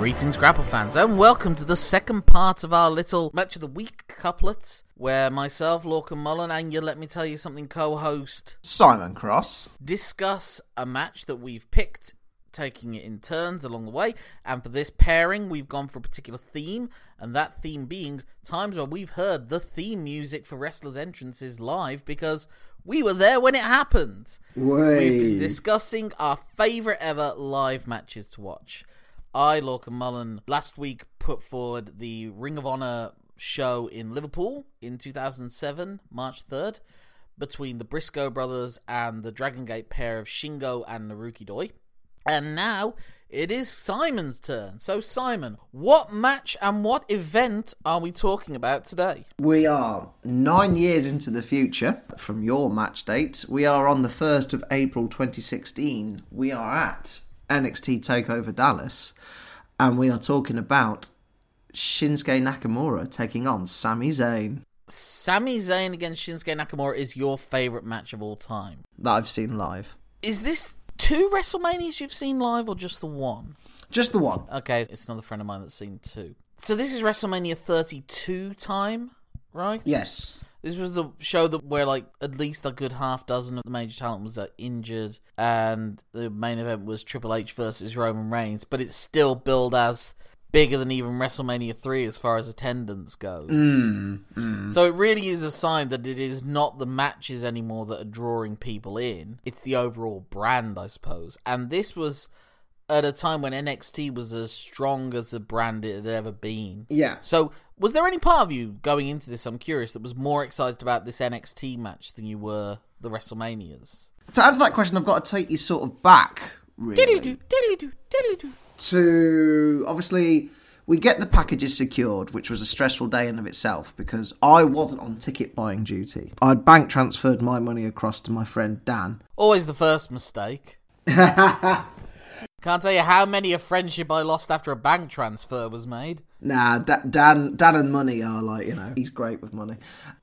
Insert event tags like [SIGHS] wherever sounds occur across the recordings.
Greetings, Grapple fans, and welcome to the second part of our little Match of the Week couplets, where myself, Lorcan Mullen, and you let me tell you something co host Simon Cross. discuss a match that we've picked, taking it in turns along the way. And for this pairing, we've gone for a particular theme, and that theme being times where we've heard the theme music for wrestlers' entrances live because we were there when it happened. We've been discussing our favourite ever live matches to watch. I, Lorcan Mullen, last week put forward the Ring of Honor show in Liverpool in 2007, March 3rd, between the Briscoe brothers and the Dragon Gate pair of Shingo and Naruki Doi. And now it is Simon's turn. So, Simon, what match and what event are we talking about today? We are nine years into the future from your match date. We are on the 1st of April 2016. We are at NXT TakeOver Dallas. And we are talking about Shinsuke Nakamura taking on Sami Zayn Sami Zayn against Shinsuke Nakamura is your favourite match of all time. that I've seen live. Is this two WrestleManias you've seen live or just the one? Just the one. Okay, it's another friend of mine that's seen two. So this is WrestleMania 32 time, right? Yes. This was the show that where like at least a good half dozen of the major talent was uh, injured, and the main event was Triple H versus Roman Reigns. But it's still billed as bigger than even WrestleMania three as far as attendance goes. Mm, mm. So it really is a sign that it is not the matches anymore that are drawing people in. It's the overall brand, I suppose. And this was at a time when NXT was as strong as the brand it had ever been. Yeah. So, was there any part of you going into this? I'm curious. That was more excited about this NXT match than you were the WrestleManias. To answer that question, I've got to take you sort of back, really. Diddly-doo, diddly-doo, diddly-doo. To obviously we get the packages secured, which was a stressful day in of itself because I wasn't on ticket buying duty. I'd bank transferred my money across to my friend Dan. Always the first mistake. [LAUGHS] Can't tell you how many a friendship I lost after a bank transfer was made. Nah, Da- Dan, Dan and money are like you know he's great with money.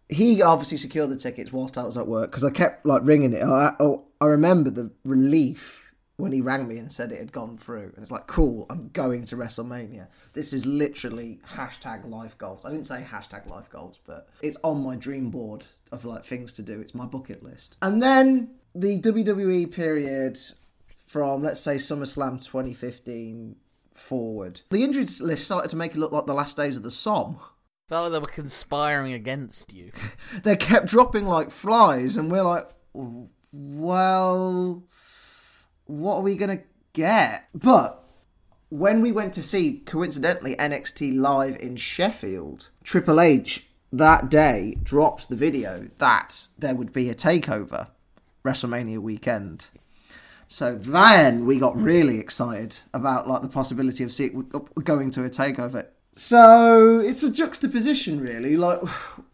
He obviously secured the tickets whilst I was at work because I kept like ringing it. I, oh, I remember the relief when he rang me and said it had gone through, and it's like cool. I'm going to WrestleMania. This is literally hashtag life goals. I didn't say hashtag life goals, but it's on my dream board of like things to do. It's my bucket list. And then the WWE period from let's say SummerSlam 2015 forward. The injury list started to make it look like the last days of the Somme. Felt like they were conspiring against you. [LAUGHS] They kept dropping like flies, and we're like, well, what are we gonna get? But when we went to see, coincidentally, NXT live in Sheffield, Triple H that day dropped the video that there would be a takeover WrestleMania weekend. So then we got really excited about like the possibility of see, going to a takeover. So it's a juxtaposition, really. Like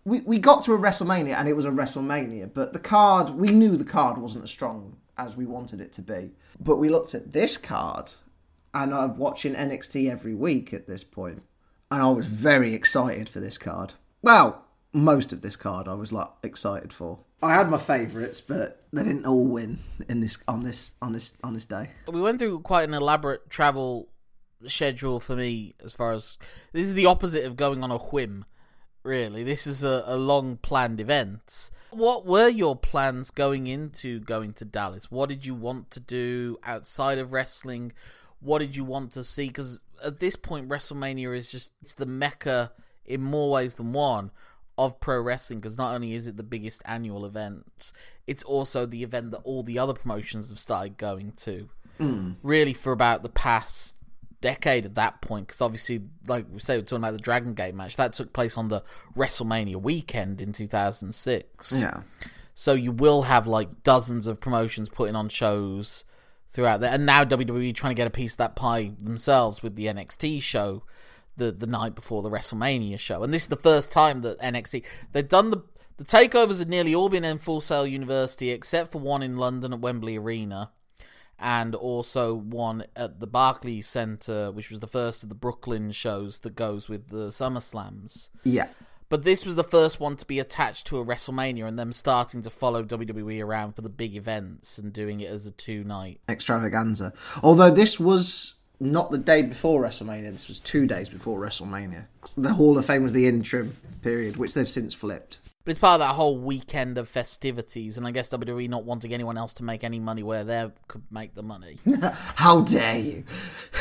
we we got to a WrestleMania and it was a WrestleMania, but the card we knew the card wasn't as strong as we wanted it to be. But we looked at this card, and I'm watching NXT every week at this point, and I was very excited for this card. Well, most of this card I was like excited for. I had my favourites, but they didn't all win in this on this on this on this day. we went through quite an elaborate travel schedule for me as far as this is the opposite of going on a whim really. This is a, a long planned event. What were your plans going into going to dallas? What did you want to do outside of wrestling? What did you want to see? Because at this point wrestlemania is just it's the mecca in more ways than one of pro wrestling because not only is it the biggest annual event it's also the event that all the other promotions have started going to. Hmm. Really for about the past decade at that point because obviously like we say we're talking about the dragon gate match that took place on the wrestlemania weekend in 2006 Yeah. so you will have like dozens of promotions putting on shows throughout there. And now wwe trying to get a piece of that pie themselves with the nxt show the the night before the wrestlemania show. And this is the first time that nxt they've done the the takeovers had nearly all been in full sail university except for one in london at wembley arena and also one at the Barclays Center, which was the first of the Brooklyn shows that goes with the SummerSlams. Yeah. But this was the first one to be attached to a WrestleMania, and them starting to follow WWE around for the big events and doing it as a two night. extravaganza. Although this was not the day before WrestleMania, this was two days before WrestleMania. The Hall of Fame was the interim period, which they've since flipped. But it's part of that whole weekend of festivities, and I guess WWE not wanting anyone else to make any money where they could make the money. [LAUGHS] How dare you?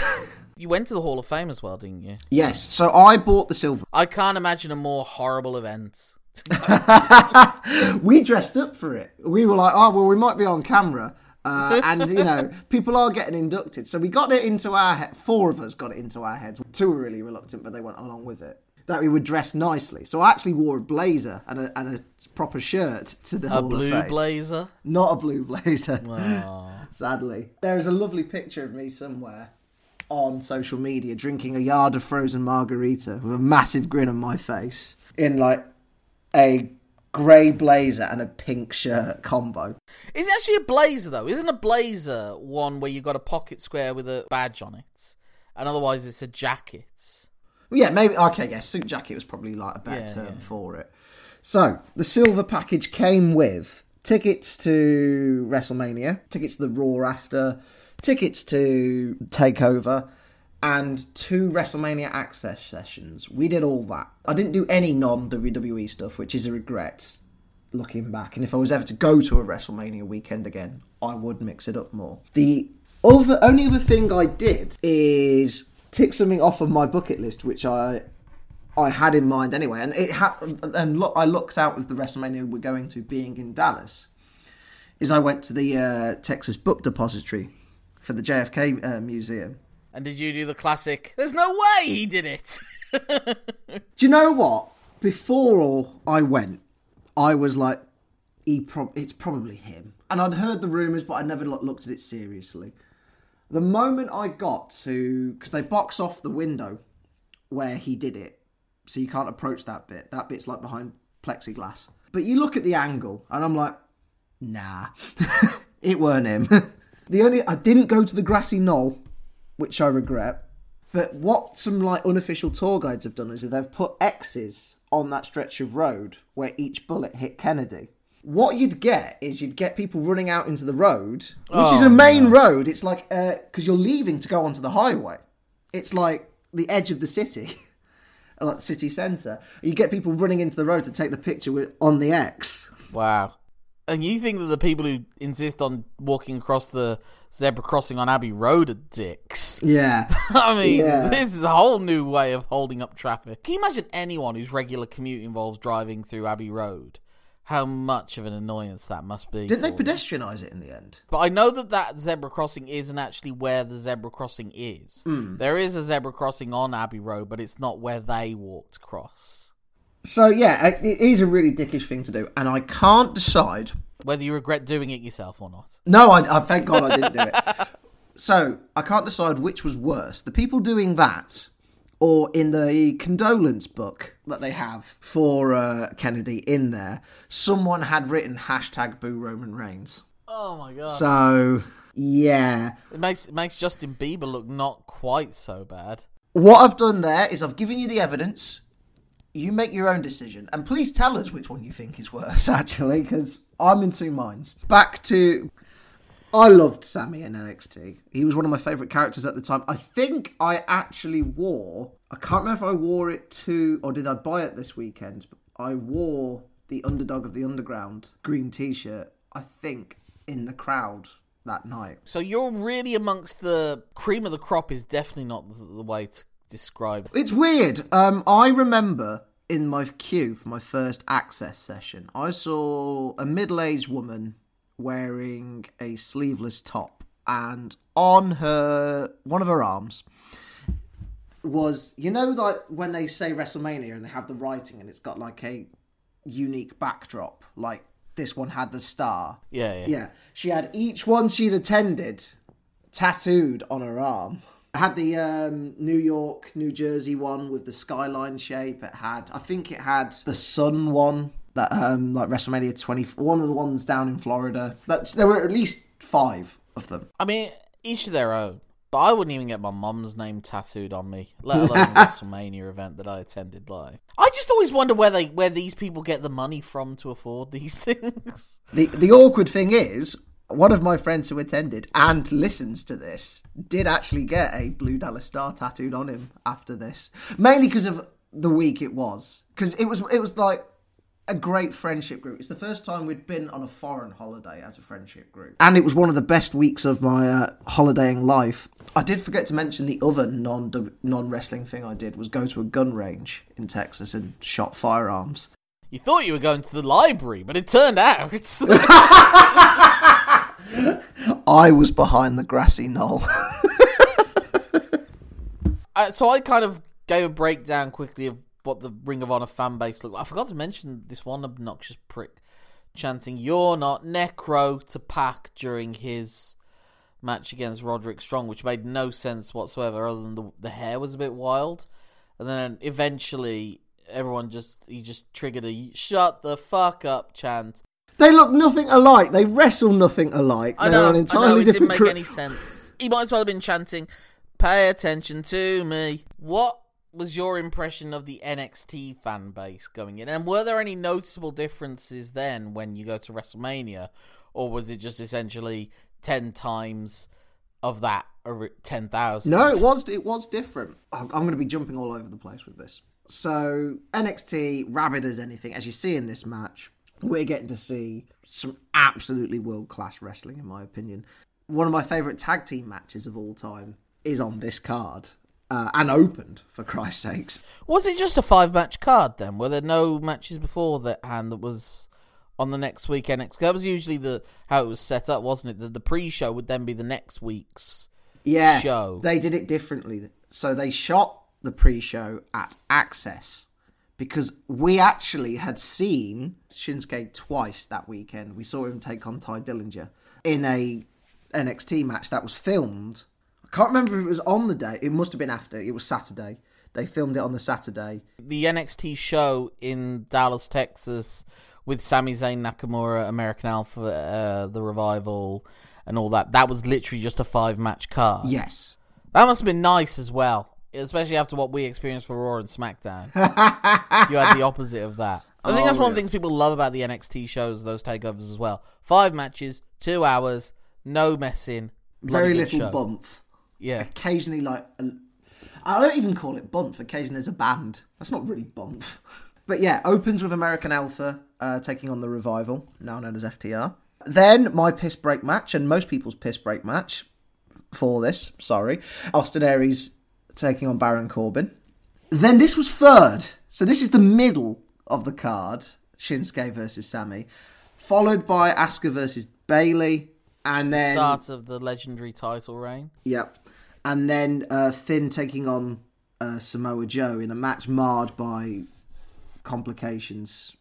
[LAUGHS] you went to the Hall of Fame as well, didn't you? Yes, so I bought the silver. I can't imagine a more horrible event. [LAUGHS] we dressed up for it. We were like, oh, well, we might be on camera. Uh, and, you know, people are getting inducted. So we got it into our head. Four of us got it into our heads. Two were really reluctant, but they went along with it. That we would dress nicely. So I actually wore a blazer and a, and a proper shirt to the A Hall of blue Fame. blazer. Not a blue blazer. [LAUGHS] Oh. sadly. There is a lovely picture of me somewhere on social media drinking a yard of frozen margarita with a massive grin on my face in like a grey blazer and a pink shirt combo. Is it actually a blazer though? Isn't a blazer one where you got a pocket square with a badge on it, and otherwise it's a jacket? Yeah, maybe okay, yeah, suit jacket was probably like a better Yeah, term yeah. for it. So, the silver package came with tickets to WrestleMania, tickets to the Raw after, tickets to Takeover, and two WrestleMania access sessions. We did all that. I didn't do any non WWE stuff, which is a regret looking back. And if I was ever to go to a WrestleMania weekend again, I would mix it up more. The other only other thing I did is tick something off of my bucket list, which I I had in mind anyway, and it ha- and look, I looked out of the WrestleMania we're going to being in Dallas. Is I went to the uh, Texas Book Depository for the JFK uh, Museum. And did you do the classic? There's no way he did it. [LAUGHS] Do you know what? Before I went, I was like, he prob- it's probably him. And I'd heard the rumours, but I never looked at it seriously. The moment I got to, because they box off the window where he did it, so you can't approach that bit. That bit's like behind plexiglass. But you look at the angle, and I'm like, nah, [LAUGHS] it weren't him. [LAUGHS] the only I didn't go to the grassy knoll, which I regret. But what some like unofficial tour guides have done is that they've put X's on that stretch of road where each bullet hit Kennedy. What you'd get is you'd get people running out into the road, which is Oh, a main road. It's like uh, because you're leaving to go onto the highway. It's like the edge of the city, [LAUGHS] like the city centre. You get people running into the road to take the picture with, on the X. wow. And you think that the people who insist on walking across the zebra crossing on Abbey Road are dicks? [LAUGHS] Yeah, I mean, Yeah. this is a whole new way of holding up traffic. Can you imagine anyone whose regular commute involves driving through Abbey Road? How much of an annoyance that must be. did they pedestrianise it in the end? But I know that that zebra crossing isn't actually where the zebra crossing is. Hmm. There is a zebra crossing on Abbey Road, but it's not where they walked across. So yeah, it it is a really dickish thing to do, and I can't decide Whether you regret doing it yourself or not. No, I, I thank God I didn't do it. [LAUGHS] So I can't decide which was worse: the people doing that, or in the condolence book that they have for uh, Kennedy in there, someone had written hashtag Boo Roman Reigns. Oh my god. So yeah, it makes it makes Justin Bieber look not quite so bad. what I've done there is I've given you the evidence. You make your own decision, and please tell us which one you think is worse. [LAUGHS] Actually, because I'm in two minds. Back to I loved Sami in NXT. He was one of my favourite characters at the time. I think I actually wore, I can't remember if I wore it to, or did I buy it this weekend? But I wore the Underdog of the Underground green t shirt, I think, in the crowd that night. So you're really amongst the cream of the crop is definitely not the, the way to describe it. It's weird. Um, I remember in my queue for my first access session, I saw a middle aged woman wearing a sleeveless top, and on her one of her arms was you know like when they say WrestleMania and they have the writing and it's got like a unique backdrop, like this one had the star. Yeah, yeah. Yeah, she had each one she'd attended tattooed on her arm. It had the um, New York, New Jersey one with the skyline shape. It had, I think it had the sun one that um, like WrestleMania 20, one of the ones down in Florida. That there were at least five of them. I mean, each of their own. But I wouldn't even get my mum's name tattooed on me, let alone the [LAUGHS] WrestleMania event that I attended live. I just always wonder where they where these people get the money from to afford these [LAUGHS] things. The the awkward thing is, one of my friends who attended and listens to this did actually get a blue Dallas star tattooed on him after this, mainly because of the week it was. Because it was it was like a great friendship group. It's the first time we'd been on a foreign holiday as a friendship group, and it was one of the best weeks of my uh, holidaying life. I did forget to mention the other non non wrestling thing I did was go to a gun range in Texas and shot firearms. You thought you were going to the library, but it turned out it's. [LAUGHS] I was behind the grassy knoll. [LAUGHS] uh, so I kind of gave a breakdown quickly of what the Ring of Honor fan base looked like. I forgot to mention this one obnoxious prick chanting, You're not Necro to Pack during his match against Roderick Strong, which made no sense whatsoever, other than the, the hair was a bit wild. And then eventually, everyone just, he just triggered a shut the fuck up chant. They look nothing alike. They wrestle nothing alike. I They're know, an I entirely know, it didn't different make crew. any sense. He might as well have been chanting, Pay attention to me. What was your impression of the NXT fan base going in? And were there any noticeable differences then when you go to WrestleMania? Or was it just essentially 10 times of that, or 10,000? No, it was it was different. I'm, going to be jumping all over the place with this. So NXT, rabid as anything, as you see in this match, we're getting to see some absolutely world class wrestling, in my opinion. One of my favourite tag team matches of all time is on this card. Uh, and opened for Christ's sakes. Was it just a five match card then? Were there no matches before that hand that was on the next weekend? That was usually the how it was set up, wasn't it? That the pre show would then be the next week's yeah, show. They did it differently. So they shot the pre-show at Access because we actually had seen Shinsuke twice that weekend. We saw him take on Tye Dillinger in a NXT match that was filmed. Can't remember if it was on the day. It must have been after. It was Saturday. They filmed it on the Saturday. the NXT show in Dallas, Texas, with Sami Zayn, Nakamura, American Alpha, uh, the Revival, and all that. That was literally just a five match card. Yes. That must have been nice as well, especially after what we experienced for Raw and SmackDown. [LAUGHS] you had the opposite of that. I think Oh, that's one of the things people love about the NXT shows, those takeovers as well. Five matches, two hours, no messing, Very little show. bump. Yeah, Occasionally, like a, I don't even call it bump. Occasionally, there's a band. That's not really bump. [LAUGHS] But yeah, opens with American Alpha uh, taking on the Revival, now known as FTR. Then my piss break match, and most people's piss break match for this. Sorry, Austin Aries taking on Baron Corbin. Then this was third, so this is the middle of the card: Shinsuke versus Sami, followed by Asuka versus Bayley, and then start of the legendary title reign. Yep. And then uh, Finn taking on uh, Samoa Joe in a match marred by complications,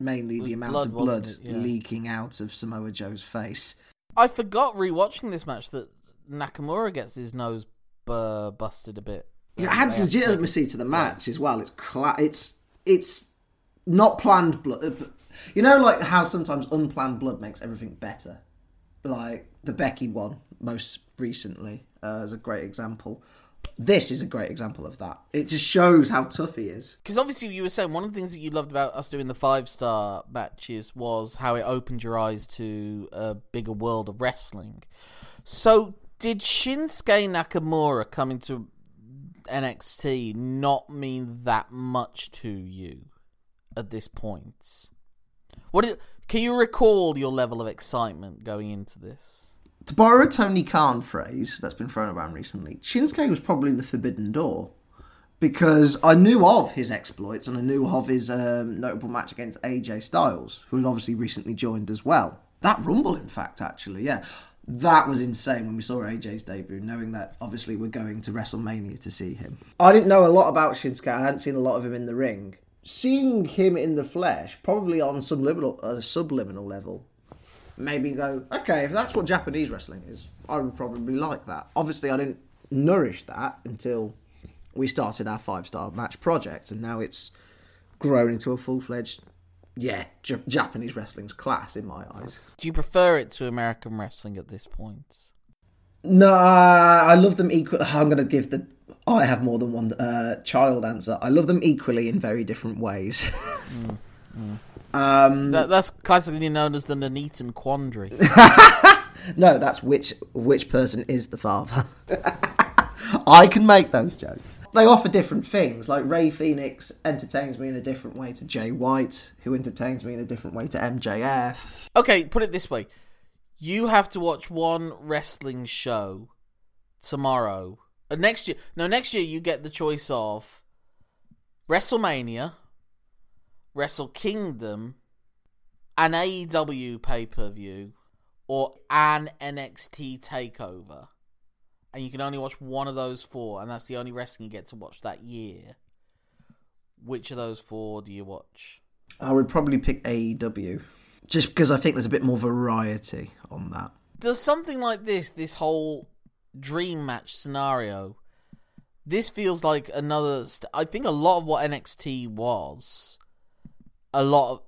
mainly the amount blood, of blood? Yeah. leaking out of Samoa Joe's face. I forgot rewatching this match that Nakamura gets his nose bu- busted a bit. It adds have to take legitimacy to the match as well. It's cla- it's it's not planned blood. uh, You know, like how sometimes unplanned blood makes everything better. Like the Becky one, most recently, uh, is a great example. This is a great example of that. It just shows how tough he is. Because obviously, you were saying one of the things that you loved about us doing the five star matches was how it opened your eyes to a bigger world of wrestling. So, did Shinsuke Nakamura coming to NXT not mean that much to you at this point? What did, can you recall your level of excitement going into this? To borrow a Tony Khan phrase that's been thrown around recently, Shinsuke was probably the forbidden door because I knew of his exploits and I knew of his um, notable match against AJ Styles, who had obviously recently joined as well. That Rumble, in fact, actually, yeah. That was insane when we saw AJ's debut, knowing that obviously we're going to WrestleMania to see him. I didn't know a lot about Shinsuke. I hadn't seen a lot of him in the ring. Seeing him in the flesh, probably on some a subliminal level, maybe go, okay, if that's what Japanese wrestling is, I would probably like that. Obviously, I didn't nourish that until we started our five star match project, and now it's grown into a full fledged yeah, J- Japanese wrestling's class in my eyes. Do you prefer it to American wrestling at this point? No, I love them equally. I'm going to give the I have more than one uh, child answer. I love them equally in very different ways. [LAUGHS] Um, That, that's classically known as the Nuneaton quandary. [LAUGHS] no, that's which which person is the father. [LAUGHS] I can make those jokes. They offer different things. Like Rey Fenix entertains me in a different way to Jay White, who entertains me in a different way to MJF. okay, put it this way: you have to watch one wrestling show tomorrow. Uh, next year, no, next year you get the choice of WrestleMania, Wrestle Kingdom, an AEW pay per view, or an NXT takeover. And you can only watch one of those four, and that's the only wrestling you get to watch that year. Which of those four do you watch? I would probably pick AEW, just because I think there's a bit more variety on that. Does something like this, this whole dream match scenario, this feels like another. St- I think a lot of what NXT was, a lot of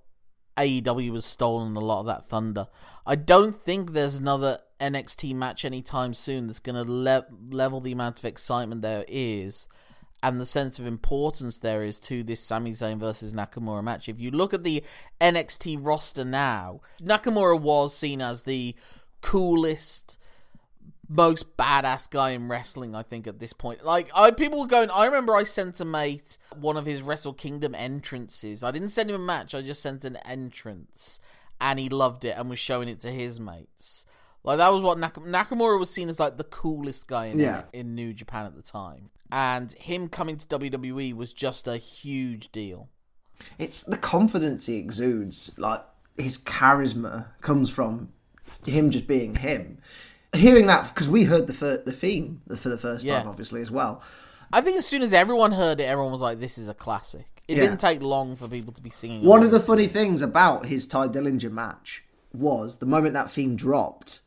AEW has stolen a lot of that thunder. I don't think there's another NXT match anytime soon that's going to le- level the amount of excitement there is and the sense of importance there is to this Sami Zayn versus Nakamura match. If you look at the NXT roster now, Nakamura was seen as the coolest, most badass guy in wrestling, I think, at this point. Like, I people were going, I remember I sent a mate one of his Wrestle Kingdom entrances. I didn't send him a match, I just sent an entrance. And he loved it and was showing it to his mates. Like that was what Nak- Nakamura was seen as like the coolest guy in Yeah. in New Japan at the time, and him coming to WWE was just a huge deal. It's the confidence he exudes. Like his charisma comes from him just being him. Hearing that because we heard the fir- the theme for the first Yeah. time, obviously as well. I think as soon as everyone heard it, everyone was like, "This is a classic." It Yeah. didn't take long for people to be singing. One of the funny things about his Tye Dillinger match was the moment that theme dropped,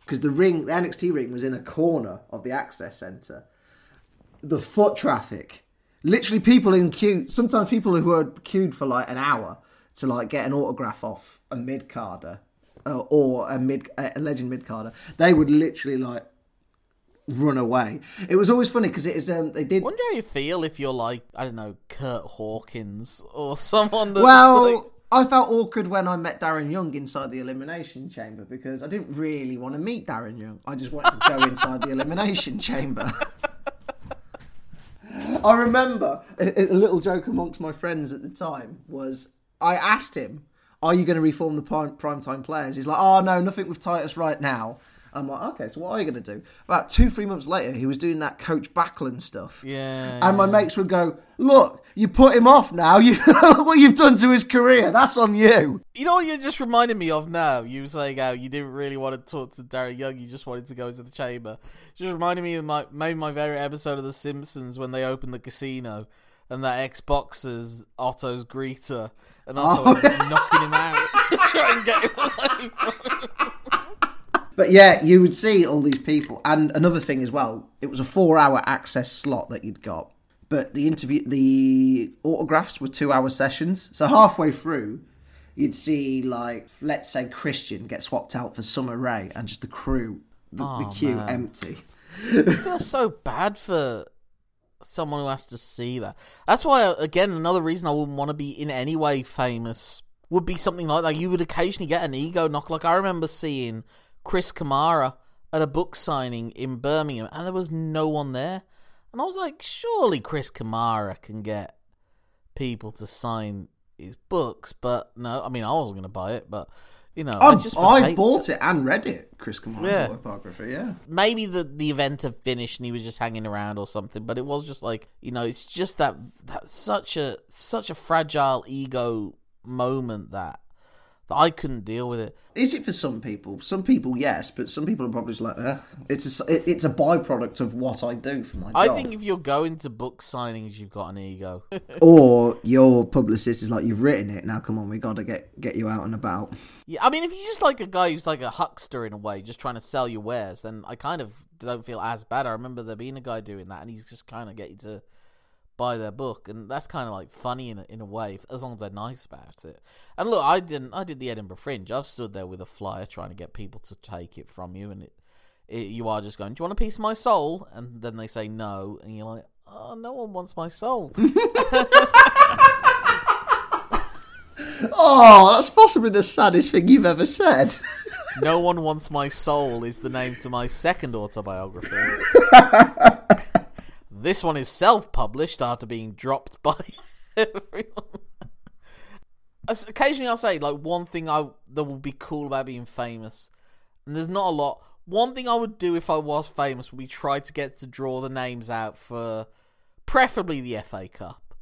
because the ring, the NXT ring, was in a corner of the access center. The foot traffic, literally people in queue. Sometimes people who were queued for like an hour to like get an autograph off a mid carder uh, or a mid a legend mid carder, they would literally like run away. It was always funny because it is um they did wonder how you feel if you're like I don't know Curt Hawkins or [LAUGHS] someone that's Well, like, I felt awkward when I met Darren Young inside the elimination chamber because I didn't really want to meet Darren Young. I just wanted to go inside the elimination [LAUGHS] chamber. [LAUGHS] I remember a, a little joke amongst my friends at the time was I asked him, "Are you going to reform the prime, primetime players?" He's like, "Oh no, nothing with Titus right now." I'm like, "Okay, so what are you going to do?" About two, three months later, he was doing that Coach Backlund stuff. yeah. And my mates would go, "Look, you put him off now. [LAUGHS] You look what you've done to his career. That's on you." You know what you just reminded me of now? You were saying how you didn't really want to talk to Darren Young, you just wanted to go into the chamber. Just reminded me of my maybe my favorite episode of The Simpsons when they opened the casino and that ex boxer's Otto's greeter and oh. Otto Oh. ends up knocking him out [LAUGHS] to try and get him away from him. But yeah, you would see all these people, and another thing as well. It was a four-hour access slot that you'd got, but the interview, the autographs were two-hour sessions. So halfway through, you'd see like, let's say Christian get swapped out for Summer Rae, and just the crew, the, the Oh, queue man. empty. I feel so bad for someone who has to see that. That's why, again, another reason I wouldn't want to be in any way famous would be something like that. You would occasionally get an ego knock. Like I remember seeing Chris Kamara at a book signing in Birmingham, and there was no one there. And I was like, surely Chris Kamara can get people to sign his books, but no. I mean, I wasn't going to buy it, but you know, I I, just I bought to- it and read it. Chris Kamara's Yeah. autobiography, yeah. maybe the the event had finished and he was just hanging around or something but it was just like you know it's just that that such a such a fragile ego moment that that I couldn't deal with it Is it for some people? Some people, yes, but some people are probably just like, eh. it's a, it- it's a byproduct of what I do for my job. I think if you're going to book signings you've got an ego [LAUGHS] or your publicist is like, you've written it now. Come on, we got to get get you out and about. Yeah I mean if you're just like a guy who's like a huckster in a way just trying to sell your wares then I kind of don't feel as bad I remember there being a guy doing that and he's just kind of getting to buy their book, and that's kind of like funny in a, in a way, as long as they're nice about it. And look, I didn't. I did the Edinburgh Fringe. I've stood there with a flyer trying to get people to take it from you, and it, it you are just going, "Do you want a piece of my soul?" And then they say no, and you're like, "Oh, no one wants my soul." [LAUGHS] [LAUGHS] Oh, that's possibly the saddest thing you've ever said. [LAUGHS] no one wants my soul is the name to my second autobiography. [LAUGHS] this one is self-published after being dropped by [LAUGHS] everyone. Occasionally, I'll say like one thing I that would be cool about being famous, and there's not a lot. One thing I would do if I was famous would be try to get to draw the names out for, preferably the FA Cup,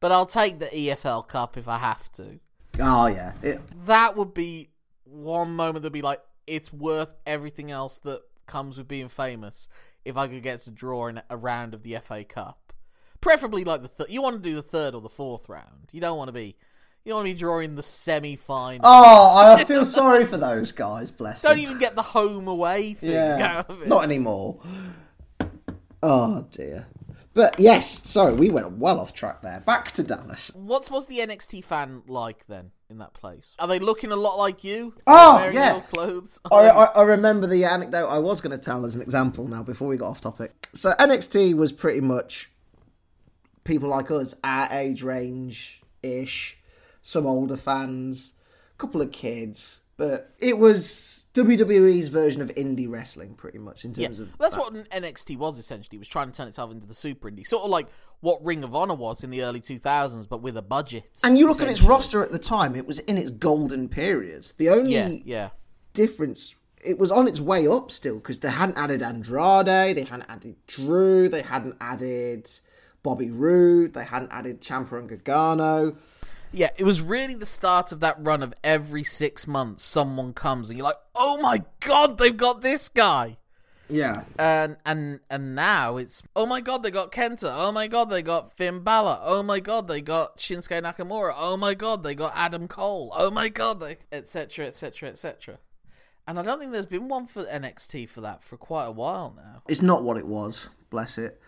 but I'll take the EFL Cup if I have to Oh yeah, it, that would be one moment that'd be like it's worth everything else that comes with being famous if I could get to draw in a round of the FA Cup. Preferably like the th- you want to do the third or the fourth round. You don't want to be you don't want to be drawing the semi final. oh, I feel sorry for those guys. Bless don't them. even get the home away thing Yeah, out of it. not anymore. Oh dear. But yes, sorry, we went well off track there. Back to Dallas. What was the NXT fan like then in that place? Are they looking a lot like you? Oh, Wearing yeah. your clothes. I, I, [LAUGHS] I remember the anecdote I was going to tell as an example now before we got off topic. So NXT was pretty much people like us, our age range ish, some older fans, a couple of kids, but it was WWE's version of indie wrestling, pretty much in Yeah, terms of. that's that. what NXT was essentially. It was trying to turn itself into the super indie, sort of like what Ring of Honor was in the early 2000s, but with a budget. And you look at its roster at the time; it was in its golden period. The only Yeah, yeah, difference it was on its way up still because they hadn't added Andrade, they hadn't added Drew, they hadn't added Bobby Roode, they hadn't added Ciampa and Gargano. Yeah. It was really the start of that run of every six months someone comes and you're like, oh my god, they've got this guy. Yeah. And and and now it's oh my god they got Kenta oh my god they got Finn Balor oh my god they got Shinsuke Nakamura oh my god they got Adam Cole oh my god they etc etc etc and I don't think there's been one for NXT for that for quite a while now It's not what it was, bless it.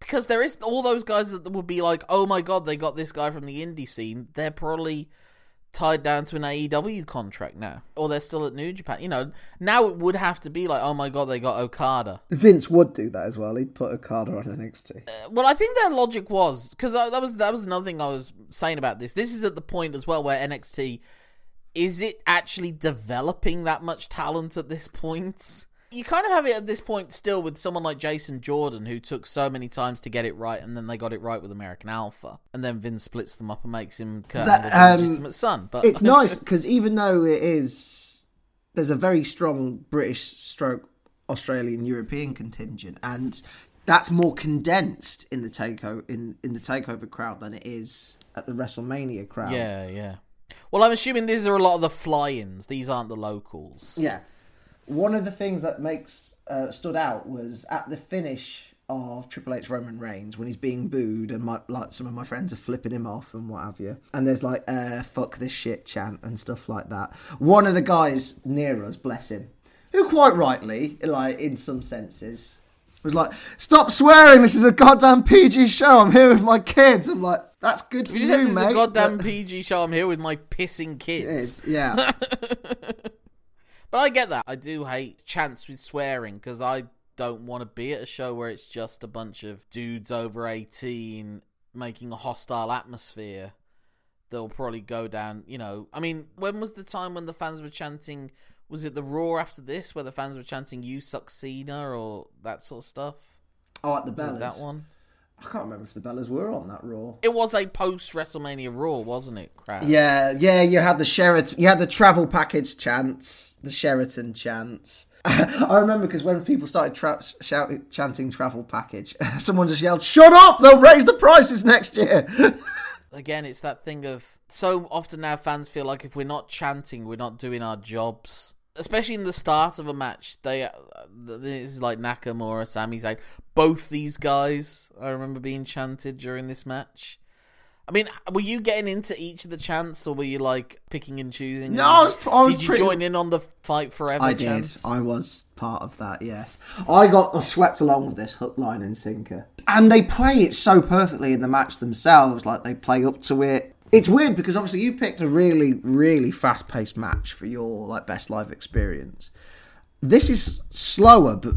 Because there is all those guys that would be like oh my god they got this guy from the indie scene they're probably tied down to an AEW contract now or they're still at New Japan you know now it would have to be like oh my god they got Okada Vince would do that as well. He'd put Okada on NXT. Uh, well, I think their logic was because that, that was that was another thing I was saying about this. This is at the point as well where NXT is it actually developing that much talent at this point? You kind of have it at this point still with someone like Jason Jordan, who took so many times to get it right, and then they got it right with American Alpha, and then Vince splits them up and makes him Kurt That, um, legitimate son. But It's nice because even though it is, there's a very strong British stroke Australian European contingent, and that's more condensed in the takeover in, in the takeover crowd than it is at the WrestleMania crowd. yeah, yeah. Well, I'm assuming these are a lot of the fly-ins. These aren't the locals. Yeah. One of the things that makes uh, stood out was at the finish of Triple H Roman Reigns when he's being booed and my, like some of my friends are flipping him off and what have you. And there's like uh, "fuck this shit" chant and stuff like that. One of the guys near us, bless him, who quite rightly, like in some senses, was like, "Stop swearing! This is a goddamn PG show. I'm here with my kids." I'm like, "That's good for You you, said this mate." is a goddamn but- PG show. I'm here with my pissing kids. is, yeah. [LAUGHS] But I get that. I do hate chants with swearing because I don't want to be at a show where it's just a bunch of dudes over 18 making a hostile atmosphere. They'll probably go down, you know. I mean, when was the time when the fans were chanting? Was it the Raw after this where the fans were chanting, You suck Cena or that sort of stuff? Oh, at the Bellas. that one? I can't remember if the Bellas were on that Raw. It was a post WrestleMania Raw, wasn't it, crowd? Yeah, yeah, you had the Sheraton, you had the travel package chants, the Sheraton chants. [LAUGHS] I remember because when people started tra- shout- chanting travel package, [LAUGHS] someone just yelled, "Shut up! They'll raise the prices next year." [LAUGHS] again, it's that thing of so often now fans feel like if we're not chanting, we're not doing our jobs. Especially in the start of a match, they uh, this is like Nakamura, Sami Zayn. Both these guys, I remember being chanted during this match. I mean, were you getting into each of the chants, or were you like picking and choosing? No, I was- I was Did you pretty- join in on the fight forever I did. I was part of that. Yes, I got swept along with this hook, line, and sinker. and they play it so perfectly in the match themselves. Like they play up to it. It's weird because obviously you picked a really, really fast-paced match for your like best live experience. This is slower, but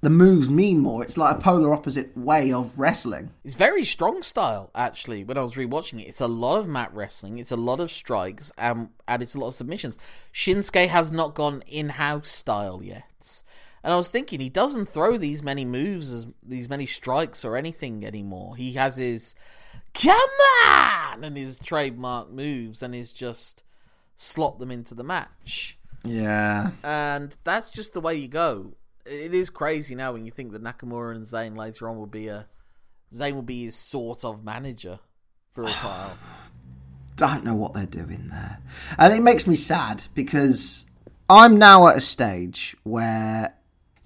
the moves mean more. It's like a polar opposite way of wrestling. It's very strong style, actually. When I was rewatching it, it's a lot of mat wrestling, it's a lot of strikes, um, and it's a lot of submissions. Shinsuke has not gone in-house style yet, and I was thinking he doesn't throw these many moves, as these many strikes or anything anymore. He has his "come on" and his trademark moves, and he's just slot them into the match. Yeah. And that's just the way you go it is crazy now when you think that Nakamura and Zayn later on will be a Zayn will be his sort of manager for a while. [SIGHS] Don't know what they're doing there, and it makes me sad because I'm now at a stage where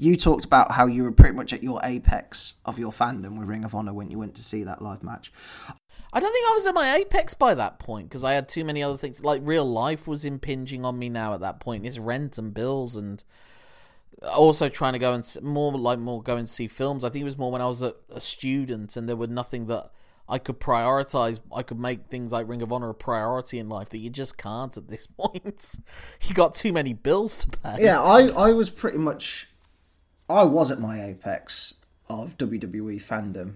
you talked about how you were pretty much at your apex of your fandom with Ring of Honor when you went to see that live match. I don't think I was at my apex by that point because I had too many other things. Like real life was impinging on me now at that point. It's rent and bills and also trying to go and more like more go and see films. I think it was more when I was a, a student and there were nothing that I could prioritize. I could make things like Ring of Honor a priority in life that you just can't at this [LAUGHS] point. you got too many bills to pay. Yeah, I I was pretty much I was at my apex of WWE fandom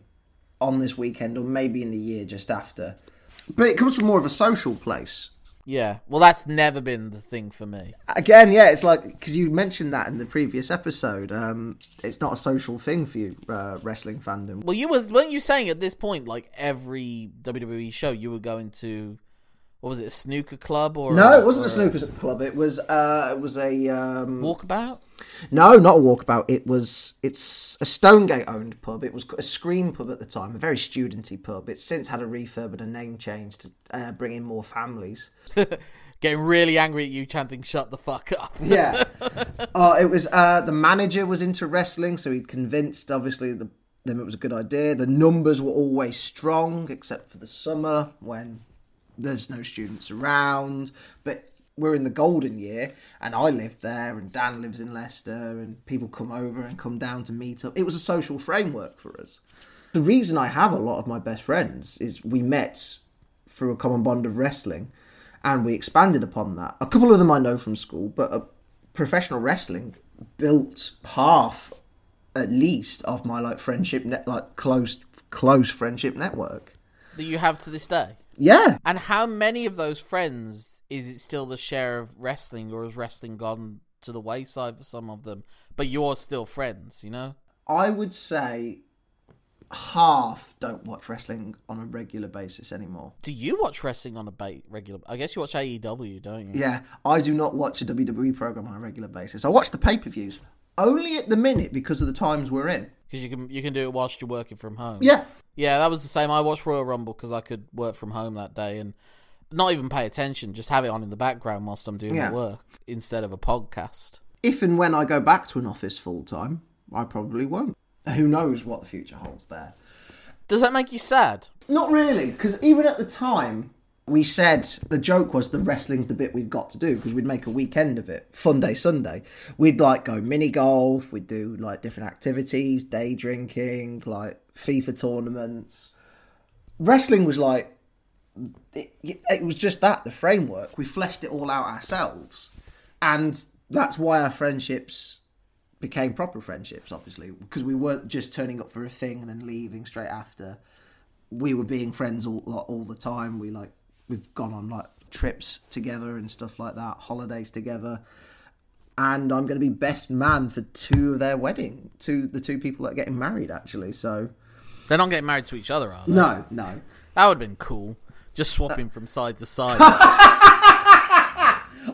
on this weekend or maybe in the year just after. But it comes from more of a social place. Yeah, well, that's never been the thing for me. Again, yeah, it's like because you mentioned that in the previous episode. Um, it's not a social thing for you, uh, wrestling fandom. Well, you was weren't you saying at this point, like every WWE show, you were going to what was it, a snooker club or no? It wasn't a snooker club. It was uh, it was a um, walkabout. No, not a walkabout. It was it's a Stonegate owned pub. It was a Scream pub at the time, a very studenty pub. It's since had a refurb and a name change to uh, bring in more families. [LAUGHS] Getting really angry at you chanting "Shut the fuck up." [LAUGHS] yeah. Uh, it was uh, the manager was into wrestling, so he'd convinced obviously the, them it was a good idea. The numbers were always strong, except for the summer when there's no students around, but we're in the golden year and I lived there and Dan lives in Leicester and people come over and come down to meet up. It was a social framework for us. The reason I have a lot of my best friends is we met through a common bond of wrestling and we expanded upon that. A couple of them I know from school, but professional wrestling built half at least of my like friendship net like close close friendship network that you have to this day. Yeah. And how many of those friends is it still the share of wrestling, or has wrestling gone to the wayside for some of them? But you're still friends, you know? I would say half don't watch wrestling on a regular basis anymore. Do you watch wrestling on a ba- regular? I guess you watch AEW, don't you? Yeah, I do not watch a WWE program on a regular basis. I watch the pay per views only at the minute because of the times we're in. Because you can you can do it whilst you're working from home. Yeah, yeah, that was the same. I watched Royal Rumble because I could work from home that day and not even pay attention, just have it on in the background whilst I'm doing yeah. my work instead of a podcast. If and when I go back to an office full time, I probably won't. Who knows what the future holds there? Does that make you sad? Not really, because even at the time, we said the joke was the wrestling's the bit we've got to do because we'd make a weekend of it fun day sunday. We'd like go mini golf we'd do like different activities day drinking like fifa tournaments. Wrestling was like it, it was just that the framework. We fleshed it all out ourselves. And that's why our friendships became proper friendships obviously because we weren't just turning up for a thing and then leaving straight after. We were being friends all all the time. We like we've gone on like trips together and stuff like that, holidays together. And I'm going to be best man for two of their wedding, two the two people that are getting married actually. So they're not getting married to each other, are they? No, no. That would have been cool. Just swapping from side to side. [LAUGHS]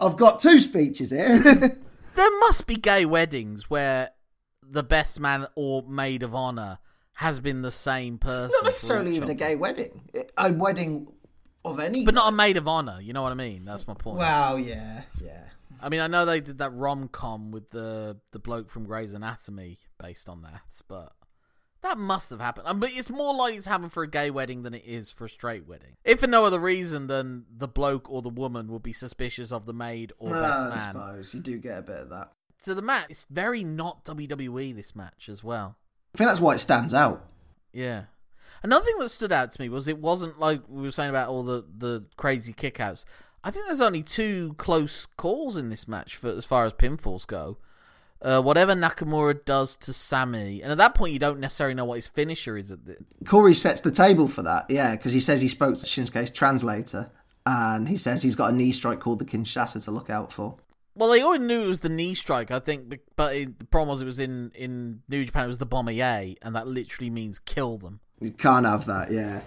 I've got two speeches here. [LAUGHS] there must be gay weddings where the best man or maid of honor has been the same person. Not necessarily even other. a gay wedding. A wedding of any, but not a maid of honor. You know what I mean? That's my point. Well, yeah, yeah. I mean, I know they did that rom com with the the bloke from Grey's Anatomy based on that, but that must have happened. I mean, it's more likely it's happened for a gay wedding than it is for a straight wedding. If for no other reason than the bloke or the woman will be suspicious of the maid or uh, best man. I suppose you do get a bit of that. So the match, it's very not WWE. This match as well. I think that's why it stands out. Yeah. Another thing that stood out to me was it wasn't like we were saying about all the, the crazy kickouts. I think there's only two close calls in this match for as far as pinfalls go. Uh, whatever Nakamura does to Sami, and at that point you don't necessarily know what his finisher is. At the... Corey sets the table for that, yeah, because he says he spoke to Shinsuke's translator, and he says he's got a knee strike called the Kinshasa to look out for. Well, they already knew it was the knee strike, I think, but it, the problem was it was in, in New Japan, it was the Bomaye, and that literally means kill them. You can't have that, yeah.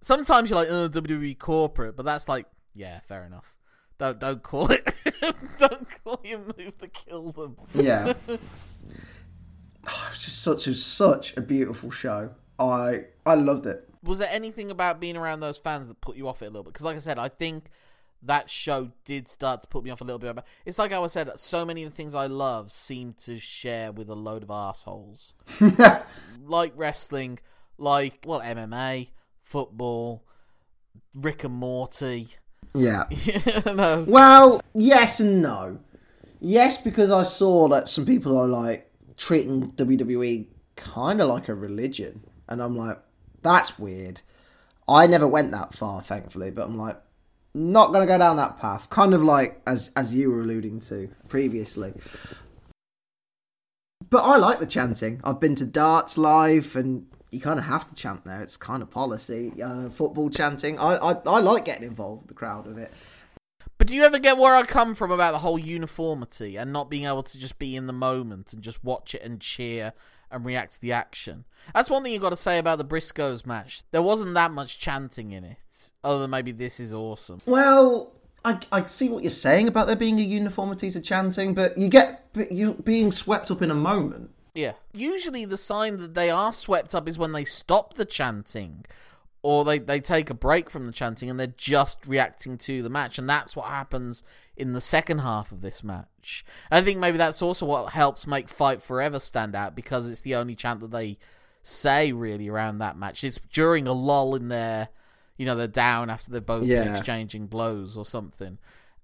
Sometimes you're like, oh, WWE corporate, but that's like, yeah, fair enough. Don't don't call it. [LAUGHS] don't call your move to kill them. Yeah. [LAUGHS] oh, it's just such a such a beautiful show. I I loved it. Was there anything about being around those fans that put you off it a little bit? Because, like I said, I think that show did start to put me off a little bit. It's like I was said, so many of the things I love seem to share with a load of assholes. [LAUGHS] like wrestling, like well MMA, football, Rick and Morty. Yeah. [LAUGHS] no. Well, yes and no. Yes, because I saw that some people are like treating WWE kind of like a religion, and I'm like, that's weird. I never went that far, thankfully, but I'm like, not going to go down that path. Kind of like as as you were alluding to previously. But I like the chanting. I've been to darts live, and you kind of have to chant there. It's kind of policy. Uh, football chanting. I, I I like getting involved with the crowd of it. But do you ever get where I come from about the whole uniformity and not being able to just be in the moment and just watch it and cheer and react to the action? That's one thing you got to say about the Briscoes match. There wasn't that much chanting in it, other than maybe this is awesome. Well, I, I see what you're saying about there being a uniformity to chanting, but you get you being swept up in a moment. Yeah. Usually the sign that they are swept up is when they stop the chanting or they, they take a break from the chanting and they're just reacting to the match. And that's what happens in the second half of this match. I think maybe that's also what helps make Fight Forever stand out because it's the only chant that they say really around that match. It's during a lull in their, you know, they're down after they're both Yeah. exchanging blows or something.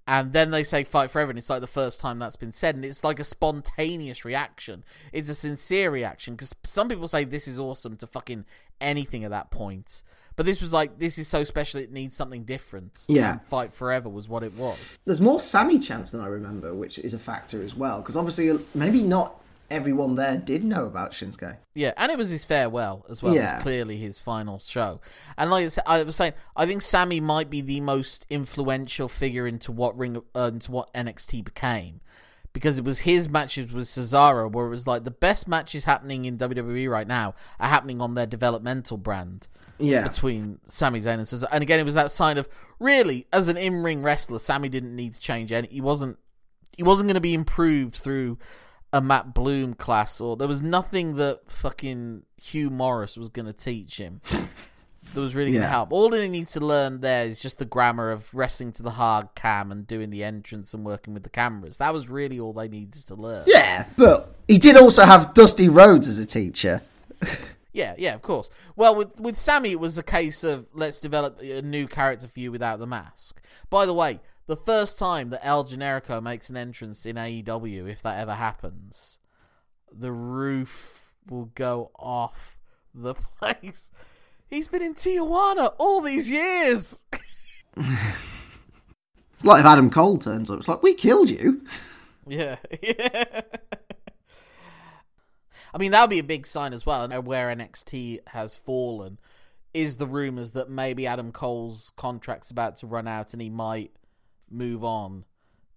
And then they say fight forever, and it's like the first time that's been said, and it's like a spontaneous reaction. It's a sincere reaction because some people say this is awesome to fucking anything at that point, but this was like this is so special it needs something different. Yeah. And fight forever was what it was. There's more Sami chance than I remember, which is a factor as well. Because obviously, uh, maybe not everyone there did know about Shinsuke. Yeah, and it was his farewell as well. Yeah. It's clearly his final show. And like I said- I was saying, I think Sami might be the most influential figure into what ring uh, into what NXT became. Because it was his matches with Cesaro, where it was like the best matches happening in WWE right now are happening on their developmental brand Yeah. between Sami Zayn and Cesaro. And again, it was that sign of really, as an in-ring wrestler, Sami didn't need to change any. He wasn't. He wasn't going to be improved through a Matt Bloom class, or there was nothing that fucking Hugh Morrus was going to teach him [LAUGHS] that was really going to help. All he needs to learn there is just the grammar of wrestling to the hard cam and doing the entrance and working with the cameras. That was really all they needed to learn. Yeah, but he did also have Dusty Rhodes as a teacher. [LAUGHS] Yeah, yeah, of course. Well, with with Sami, it was a case of let's develop a new character for you without the mask. By the way, the first time that El Generico makes an entrance in AEW, if that ever happens, the roof will go off the [LAUGHS] place. He's been in Tijuana all these years. It's like if Adam Cole turns up, it's like, we killed you. Yeah, yeah. [LAUGHS] I mean, that would be a big sign as well. And where NXT has fallen is the rumors that maybe Adam Cole's contract's about to run out and he might move on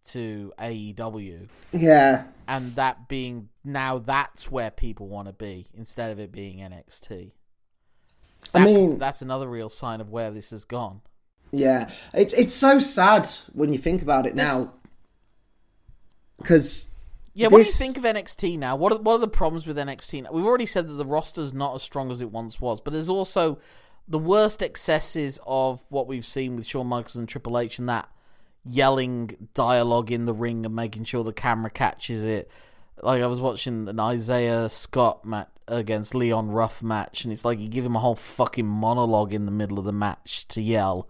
to AEW. Yeah. And that being now that's where people want to be instead of it being NXT. I mean- that's another real sign of where this has gone. Yeah. It's it's so sad when you think about it This- now. Because Yeah, what do you think of NXT now? What are, what are the problems with NXT now? We've already said that the roster's not as strong as it once was, but there's also the worst excesses of what we've seen with Shawn Michaels and Triple H and that yelling dialogue in the ring and making sure the camera catches it. Like I was watching an Isaiah Scott match against Leon Ruff match, and it's like you give him a whole fucking monologue in the middle of the match to yell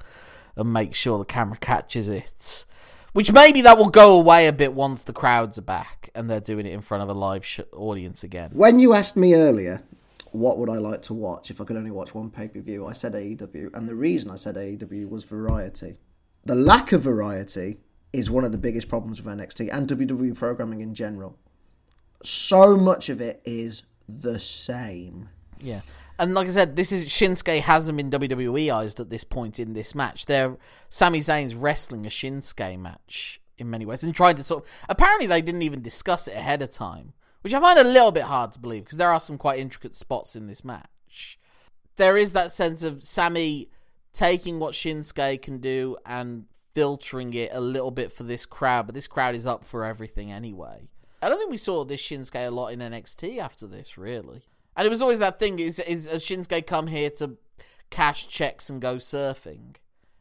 and make sure the camera catches it. Which maybe that will go away a bit once the crowds are back and they're doing it in front of a live sh- audience again. when you asked me earlier what would I like to watch if I could only watch one pay per view, I said AEW. And the reason I said AEW was variety. The lack of variety is one of the biggest problems with NXT and WWE programming in general. So much of it is the same. Yeah. And like I said, this is Shinsuke hasn't been WWEized at this point in this match. They're Sami Zayn's wrestling a Shinsuke match in many ways and trying to sort of apparently they didn't even discuss it ahead of time, which I find a little bit hard to believe because there are some quite intricate spots in this match. There is that sense of Sami taking what Shinsuke can do and filtering it a little bit for this crowd, but this crowd is up for everything anyway. I don't think we saw this Shinsuke a lot in NXT after this, really. And it was always that thing: is is Shinsuke come here to cash checks and go surfing,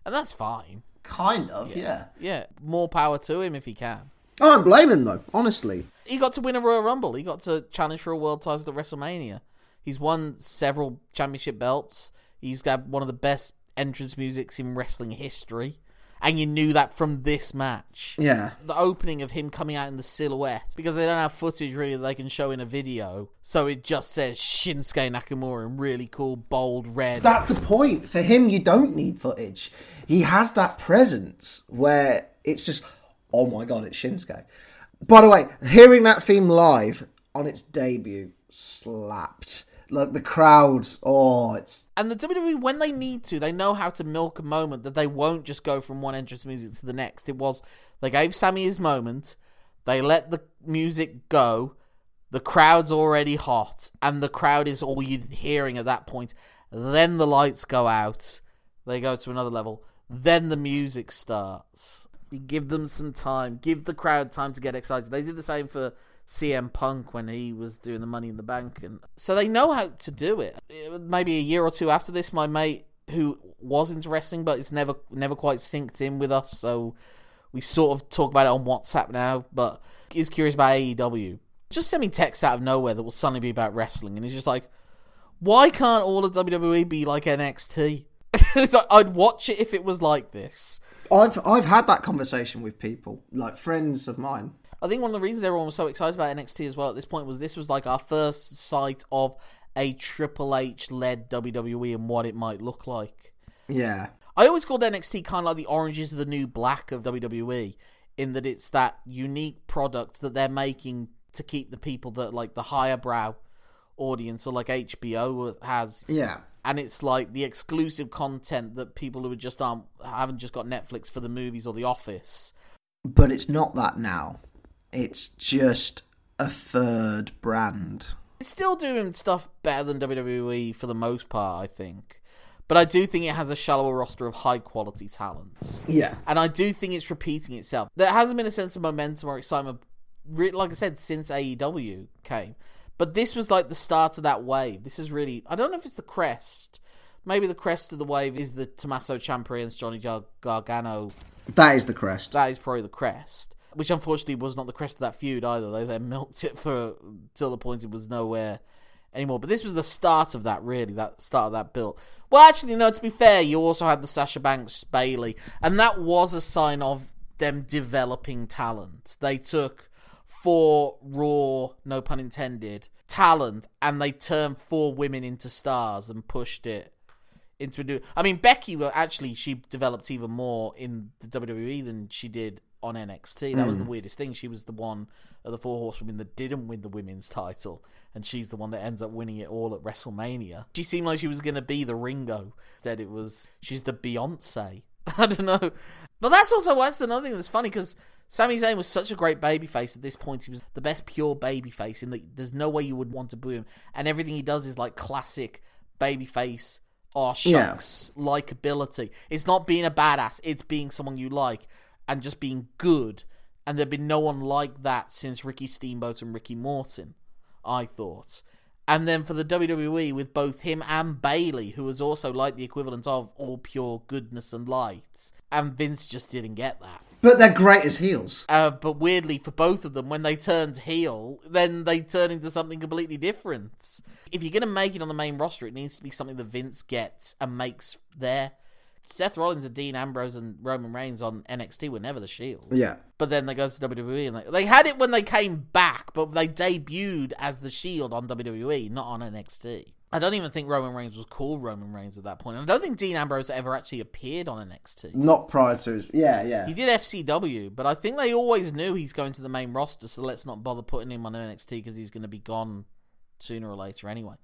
and that's fine. Kind of, yeah. Yeah, more power to him if he can. I don't blame him though, honestly. He got to win a Royal Rumble. He got to challenge for a world title at WrestleMania. He's won several championship belts. He's got one of the best entrance musics in wrestling history and you knew that from this match. Yeah. The opening of him coming out in the silhouette, because they don't have footage really that they can show in a video, so it just says Shinsuke Nakamura in really cool, bold red. That's the point. For him, you don't need footage. He has that presence where it's just, oh my god, it's Shinsuke. By the way, hearing that theme live on its debut slapped like the crowd. Oh, it's and the WWE when they need to, they know how to milk a moment that they won't just go from one entrance music to the next. It was they gave Sami his moment, they let the music go, the crowd's already hot, and the crowd is all you're hearing at that point. Then the lights go out, they go to another level. Then the music starts. You give them some time, give the crowd time to get excited. They did the same for CM Punk when he was doing the Money in the Bank, and so they know how to do it. Maybe a year or two after this, my mate who was into wrestling but it's never never quite synced in with us, so we sort of talk about it on WhatsApp now. But is curious about AEW. Just sent me texts out of nowhere that will suddenly be about wrestling, and he's just like, "Why can't all of WWE be like NXT?" [LAUGHS] it's like I'd watch it if it was like this. I've I've had that conversation with people, like friends of mine, I think one of the reasons everyone was so excited about NXT as well at this point was this was like our first sight of a Triple H led WWE and what it might look like. Yeah. I always called NXT kind of like the oranges of the new black of WWE in that it's that unique product that they're making to keep the people that like the higher brow audience or like HBO has. Yeah. And it's like the exclusive content that people who just aren't haven't just got Netflix for the movies or The Office. But it's not that now. It's just a third brand. It's still doing stuff better than WWE for the most part, I think. But I do think it has a shallower roster of high quality talents. Yeah. And I do think it's repeating itself. There hasn't been a sense of momentum or excitement, like I said, since AEW came. But this was like the start of that wave. This is really, I don't know if it's the crest. Maybe the crest of the wave is the Tommaso Ciampa and Johnny Gargano. That is the crest. That is probably the crest which unfortunately was not the crest of that feud either. They then milked it for till the point it was nowhere anymore. But this was the start of that, really, that start of that build. Well, actually, no. To be fair, you also had the Sasha Banks Bayley, and that was a sign of them developing talent. They took four raw, no pun intended, talent, and they turned four women into stars and pushed it into a new. I mean, Becky, well, actually, she developed even more in the WWE than she did on NXT. That mm. was the hmm. weirdest thing. She was the one of the four horsewomen that didn't win the women's title, and she's the one that ends up winning it all at WrestleMania. She seemed like she was going to be the Ringo. Instead, it was she's the Beyonce. [LAUGHS] I don't know, but that's also that's another thing that's funny because Sami Zayn was such a great babyface at this point. He was the best pure babyface, in that there's no way you would want to boo him, and everything he does is like classic babyface. Oh shucks, yeah. likability. It's not being a badass; it's being someone you like and just being good. And there'd been no one like that since Ricky Steamboat and Ricky Morton, I thought. And then for the WWE, with both him and Bayley, who was also like the equivalent of all pure goodness and light. And Vince just didn't get that. But they're great as heels. Uh, but weirdly, for both of them, when they turned heel, then they turn into something completely different. If you're going to make it on the main roster, it needs to be something that Vince gets and makes there. Seth Rollins and Dean Ambrose and Roman Reigns on NXT were never the Shield. Yeah. But then they go to WWE and they, they had it when they came back, but they debuted as the Shield on WWE, not on NXT. I don't even think Roman Reigns was called Roman Reigns at that point. I don't think Dean Ambrose ever actually appeared on NXT. Not prior to his. Yeah, yeah. He did FCW, but I think they always knew he's going to the main roster, so let's not bother putting him on NXT because he's going to be gone sooner or later anyway.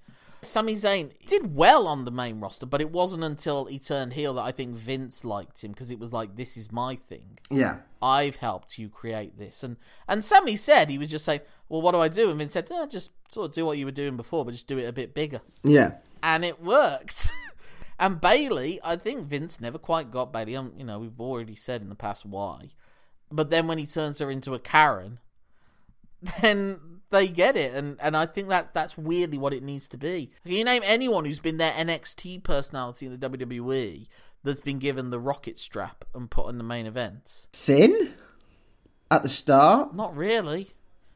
Sami Zayn did well on the main roster, but it wasn't until he turned heel that I think Vince liked him because it was like, this is my thing. Yeah. I've helped you create this. And and Sami said, he was just saying, well, what do I do? And Vince said, eh, just sort of do what you were doing before, but just do it a bit bigger. Yeah. And it worked. [LAUGHS] and Bayley, I think Vince never quite got Bayley. Um, you know, we've already said in the past why. But then when he turns her into a Karen, [LAUGHS] then they get it, and and I think that's that's weirdly what it needs to be. Can you name anyone who's been their NXT personality in the WWE that's been given the rocket strap and put in the main events? Finn at the start. Not really.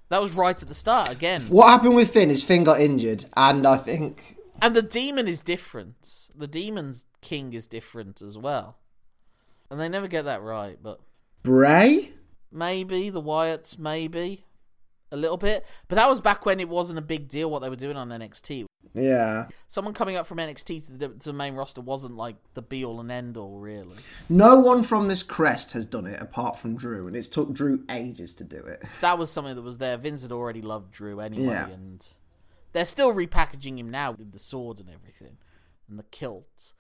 That was right at the start again. What happened with Finn is Finn got injured, and I think And the demon is different. The demon's king is different as well. And they never get that right, but Bray. maybe the Wyatts, maybe a little bit. But that was back when it wasn't a big deal what they were doing on NXT. Yeah. Someone coming up from NXT to the, to the main roster wasn't like the be all and end all, really. No one from this crest has done it apart from Drew, and it's took Drew ages to do it. That was something that was there. Vince had already loved Drew anyway, Yeah. and they're still repackaging him now with the sword and everything and the kilt.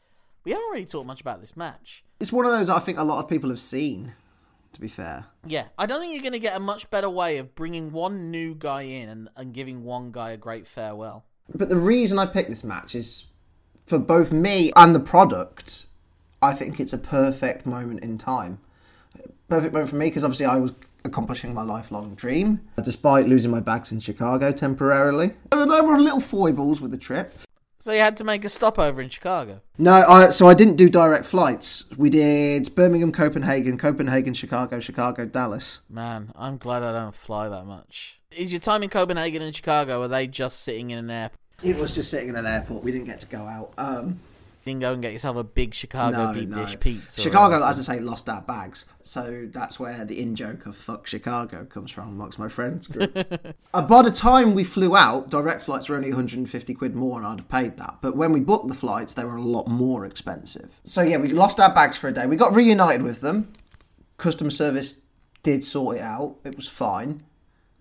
We haven't really talked much about this match. It's one of those I think a lot of people have seen. To be fair, Yeah, I don't think you're going to get a much better way of bringing one new guy in and, and giving one guy a great farewell. but the reason I picked this match is for both me and the product. I think it's a perfect moment in time. Perfect moment for me because obviously I was accomplishing my lifelong dream, despite losing my bags in Chicago temporarily. There were, there were little foibles with the trip. So you had to make a stopover in Chicago. No, I, so I didn't do direct flights. We did Birmingham, Copenhagen, Copenhagen, Chicago, Chicago, Dallas. Man, I'm glad I don't fly that much. Is your time in Copenhagen and Chicago, are they just sitting in an airport? It was just sitting in an airport. We didn't get to go out. Um, Can go and get yourself a big Chicago no, deep no. dish pizza. Chicago, as I say, lost our bags. So that's where the in joke of fuck Chicago comes from amongst my friends [LAUGHS] uh, by the time we flew out, direct flights were only 150 quid more and I'd have paid that. But when we booked the flights, they were a lot more expensive. So yeah, we lost our bags for a day. We got reunited with them. Customer service did sort it out. It was fine.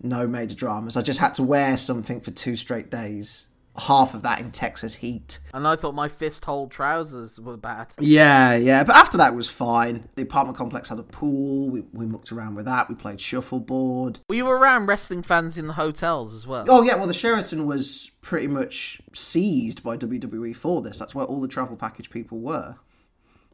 No major dramas. I just had to wear something for two straight days. Half of that in Texas heat. And I thought my fist hole trousers were bad. Yeah, yeah. But after that it was fine. The apartment complex had a pool. We, we mucked around with that. We played shuffleboard. Were you around wrestling fans in the hotels as well? Oh, yeah. Well, the Sheraton was pretty much seized by WWE for this. That's where all the travel package people were.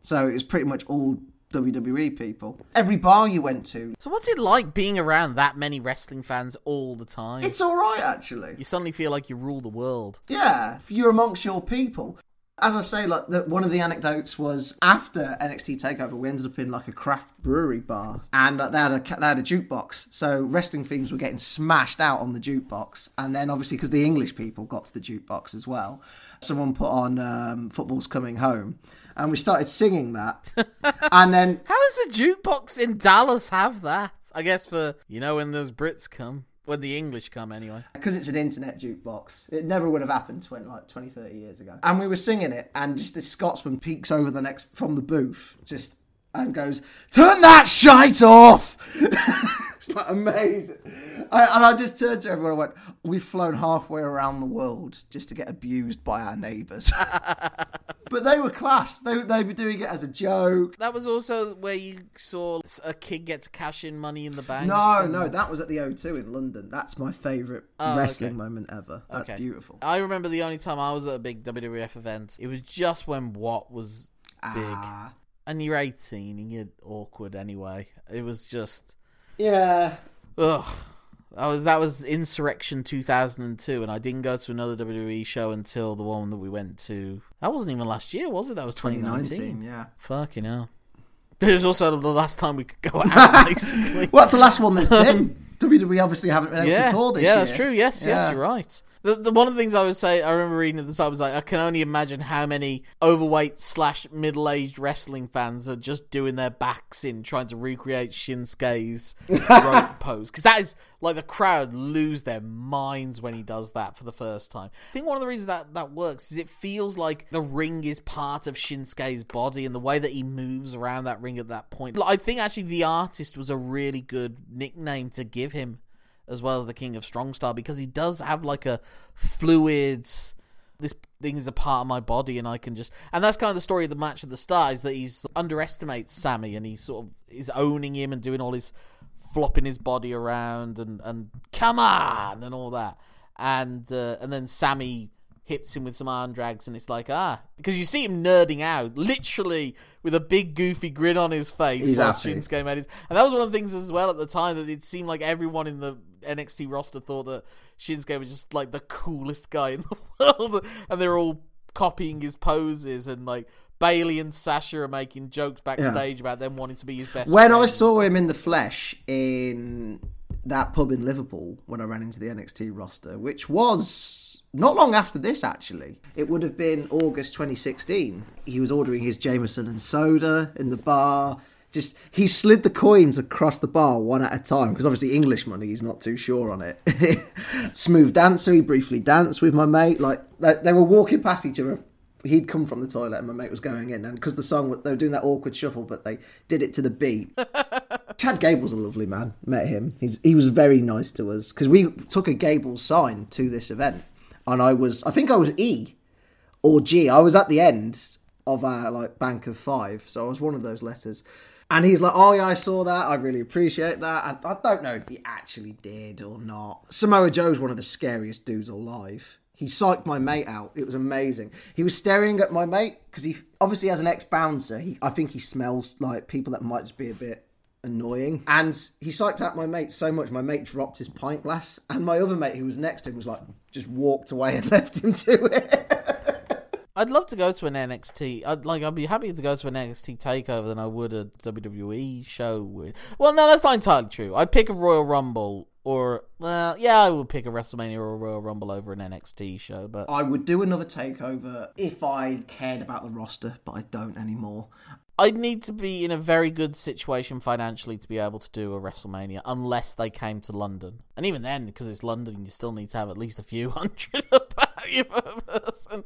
So it was pretty much all WWE people. Every bar you went to, So what's it like being around that many wrestling fans all the time? it's all right, actually. You suddenly feel like you rule the world. Yeah, you're amongst your people. As I say, like the, one of the anecdotes was after NXT Takeover, we ended up in like a craft brewery bar, and uh, they had a they had a jukebox. So wrestling themes were getting smashed out on the jukebox, and then obviously because the English people got to the jukebox as well, someone put on um, "Football's Coming Home," and we started singing that, [LAUGHS] and then How does a jukebox in Dallas have that? I guess for you know when those Brits come, when the English come anyway. because it's an internet jukebox it never would have happened 20, like 20 30 years ago and we were singing it and just this scotsman peeks over the next from the booth just and goes turn that shite off [LAUGHS] it's [LAUGHS] like amazing I, and i just turned to everyone and went we've flown halfway around the world just to get abused by our neighbours [LAUGHS] but they were class they, they were doing it as a joke That was also where you saw a kid get to cash in money in the bank. no no that was at the o2 in london that's my favourite Oh, wrestling okay. moment ever that's Okay. beautiful I remember the only time I was at a big WWF event, it was just when Watt was big. Ah. And you're 18 and you're awkward anyway. It was just. Yeah. Ugh. That was that was Insurrection 2002, and I didn't go to another WWE show until the one that we went to. That wasn't even last year, was it? That was 2019. 2019, yeah. Fucking hell. It was also the last time we could go out, [LAUGHS] basically. Well, that's the last one there's been. WWE obviously haven't been able yeah, to tour this yeah, year. that's true. Yes, Yeah. yes, you're right. The, the one of the things I would say, I remember reading at the time was like, I can only imagine how many overweight slash middle aged wrestling fans are just doing their backs in trying to recreate Shinsuke's [LAUGHS] rope pose because that is like the crowd lose their minds when he does that for the first time. I think one of the reasons that that works is it feels like the ring is part of Shinsuke's body and the way that he moves around that ring at that point. I think actually the artist was a really good nickname to give him as well as the King of Strong Style because he does have like a fluid. This thing is a part of my body, and I can just. And that's kind of the story of the match at the start is that he's underestimates Sami, and he sort of is owning him and doing all his flopping his body around and and come on and all that, and uh, and then Sami hits him with some arm drags, and it's like ah, because you see him nerding out, literally with a big goofy grin on his face He's while happy. Shinsuke made his, and that was one of the things as well at the time that it seemed like everyone in the NXT roster thought that Shinsuke was just like the coolest guy in the [LAUGHS] world, and they're all copying his poses, and like Bayley and Sasha are making jokes backstage about them wanting to be his best. When I saw him in the flesh in that pub in Liverpool when I ran into the NXT roster, which was not long after this actually, it would have been August 2016. He was ordering his Jameson and soda in the bar. Just he slid the coins across the bar one at a time because obviously English money he's not too sure on it. [LAUGHS] Smooth dancer, he briefly danced with my mate. Like they, they were walking past each other he'd come from the toilet and my mate was going in and because the song they were doing that awkward shuffle but they did it to the beat [LAUGHS] chad gable's a lovely man met him He's, he was very nice to us because we took a gable sign to this event and i was i think i was e or g i was at the end of our like bank of five so i was one of those letters and he's like, "Oh yeah, I saw that. I really appreciate that." And I don't know if he actually did or not. Samoa Joe's one of the scariest dudes alive. He psyched my mate out. It was amazing. He was staring at my mate because he obviously has an ex bouncer. I think he smells like people that might just be a bit annoying. And he psyched out my mate so much, my mate dropped his pint glass, and my other mate who was next to him was like, just walked away and [LAUGHS] left him to it. I'd love to go to an NXT. I'd like. I'd be happy to go to an NXT takeover than I would a WWE show. With well, no, that's not entirely true. I'd pick a Royal Rumble or well, yeah, I would pick a WrestleMania or a Royal Rumble over an NXT show. But I would do another takeover if I cared about the roster, but I don't anymore. I'd need to be in a very good situation financially to be able to do a WrestleMania, unless they came to London. And even then, because it's London, you still need to have at least a few hundred about you per person.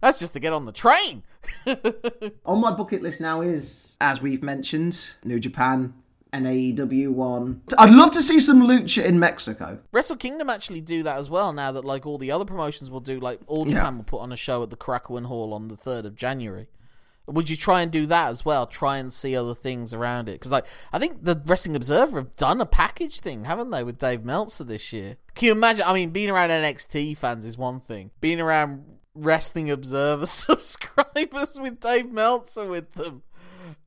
That's just to get on the train. [LAUGHS] On my bucket list now is, as we've mentioned, New Japan, an AEW one. I'd love to see some lucha in Mexico. Wrestle Kingdom actually do that as well now that like all the other promotions will do like all Japan Yeah. will put on a show at the Korakuen Hall on the 3rd of January. Would you try and do that as well? Try and see other things around it because like I think the Wrestling Observer have done a package thing, haven't they, with Dave Meltzer this year? Can you imagine? I mean, being around NXT fans is one thing. Being around Wrestling Observer [LAUGHS] subscribers with Dave Meltzer with them.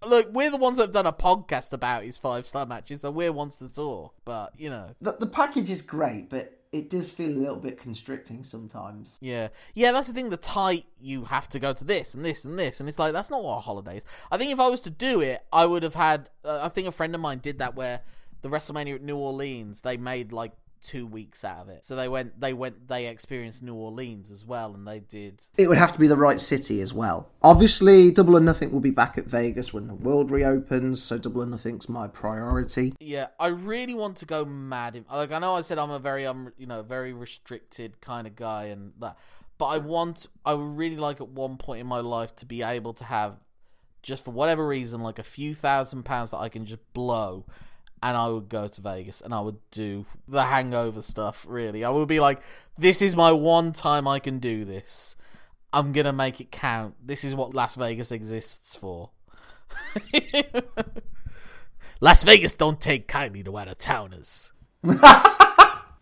Look, we're the ones that have done a podcast about his five star matches, so we're ones to talk. But you know, The, the package is great, but it does feel a little bit constricting sometimes. Yeah, yeah, that's the thing. The tight you have to go to this and this and this, and it's like that's not what a holiday is. I think if I was to do it, I would have had. Uh, I think a friend of mine did that where the WrestleMania at New Orleans, they made like two weeks out of it. So they went, they went, they experienced New Orleans as well, and they did. It would have to be the right city as well. Obviously, Double or Nothing will be back at Vegas when the world reopens, so Double or Nothing's my priority. Yeah, I really want to go mad. In, like I know I said I'm a very um, you know, very restricted kind of guy and that, but I want, I would really like at one point in my life to be able to have, just for whatever reason, like a few thousand pounds that I can just blow. And I would go to Vegas and I would do the hangover stuff, really. I would be like, this is my one time I can do this. I'm going to make it count. This is what Las Vegas exists for. [LAUGHS] Las Vegas don't take kindly to out of towners. [LAUGHS]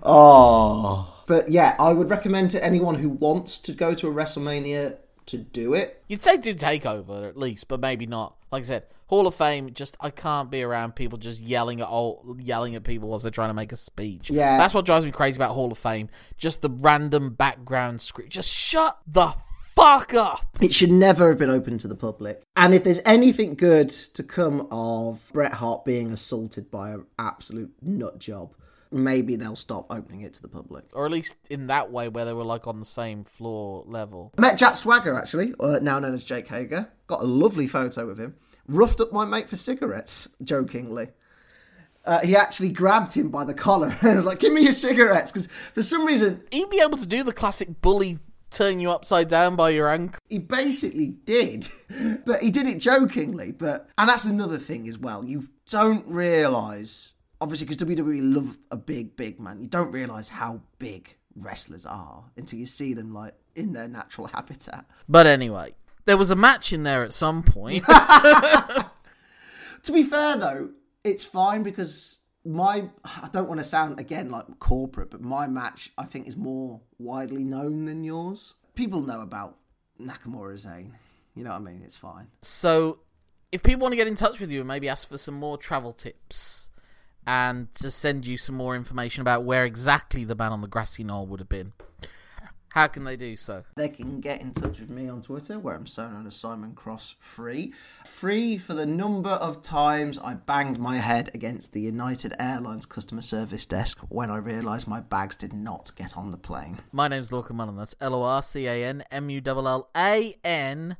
Oh. But yeah, I would recommend to anyone who wants to go to a WrestleMania to do it. You'd say do takeover at least, but maybe not. Like I said, Hall of Fame. Just I can't be around people just yelling at all, yelling at people as they're trying to make a speech. Yeah. that's what drives me crazy about Hall of Fame. Just the random background script. Just shut the fuck up. It should never have been open to the public. And if there's anything good to come of Bret Hart being assaulted by an absolute nut job, maybe they'll stop opening it to the public. Or at least in that way where they were like on the same floor level. Met Jack Swagger actually, uh, now known as Jake Hager. Got a lovely photo with him. Roughed up my mate for cigarettes, jokingly. Uh, he actually grabbed him by the collar [LAUGHS] and was like, "Give me your cigarettes," because for some reason He'd be able to do the classic bully turn you upside down by your ankle. he basically did, [LAUGHS] but he did it jokingly. But and that's another thing as well. You don't realise, obviously, because WWE love a big, big man. You don't realise how big wrestlers are until you see them like in their natural habitat. But anyway, there was a match in there at some point. [LAUGHS] To be fair though, it's fine because my I don't want to sound again like corporate, but my match I think is more widely known than yours. People know about Nakamura Zayn. You know what I mean? It's fine. so, if people want to get in touch with you and maybe ask for some more travel tips and to send you some more information about where exactly the man on the grassy knoll would have been, how can they do so? They can get in touch with me on Twitter, where I'm so known as Simon Cross Free. Free for the number of times I banged my head against the United Airlines customer service desk when I realised my bags did not get on the plane. My name's Lorcan Mullan. That's L O R C A N M U L L A N.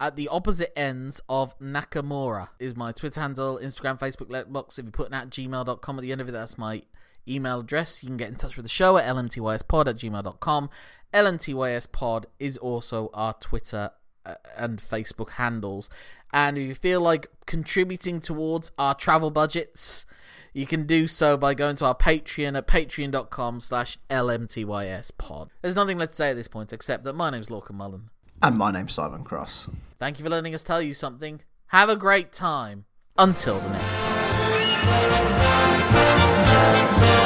At the opposite ends of Nakamura is my Twitter handle, Instagram, Facebook, Letterboxd. If you put at gmail.com at the end of it, that's my email address. You can get in touch with the show at lmtyspod at gmail.com. lmtyspod is also our Twitter uh, and Facebook handles. And if you feel like contributing towards our travel budgets, you can do so by going to our Patreon at patreon.com slash lmtyspod. There's nothing left to say at this point except that my name's Lorcan Mullan. And my name's Simon Cross. Thank you for letting us tell you something. Have a great time. Until the next time.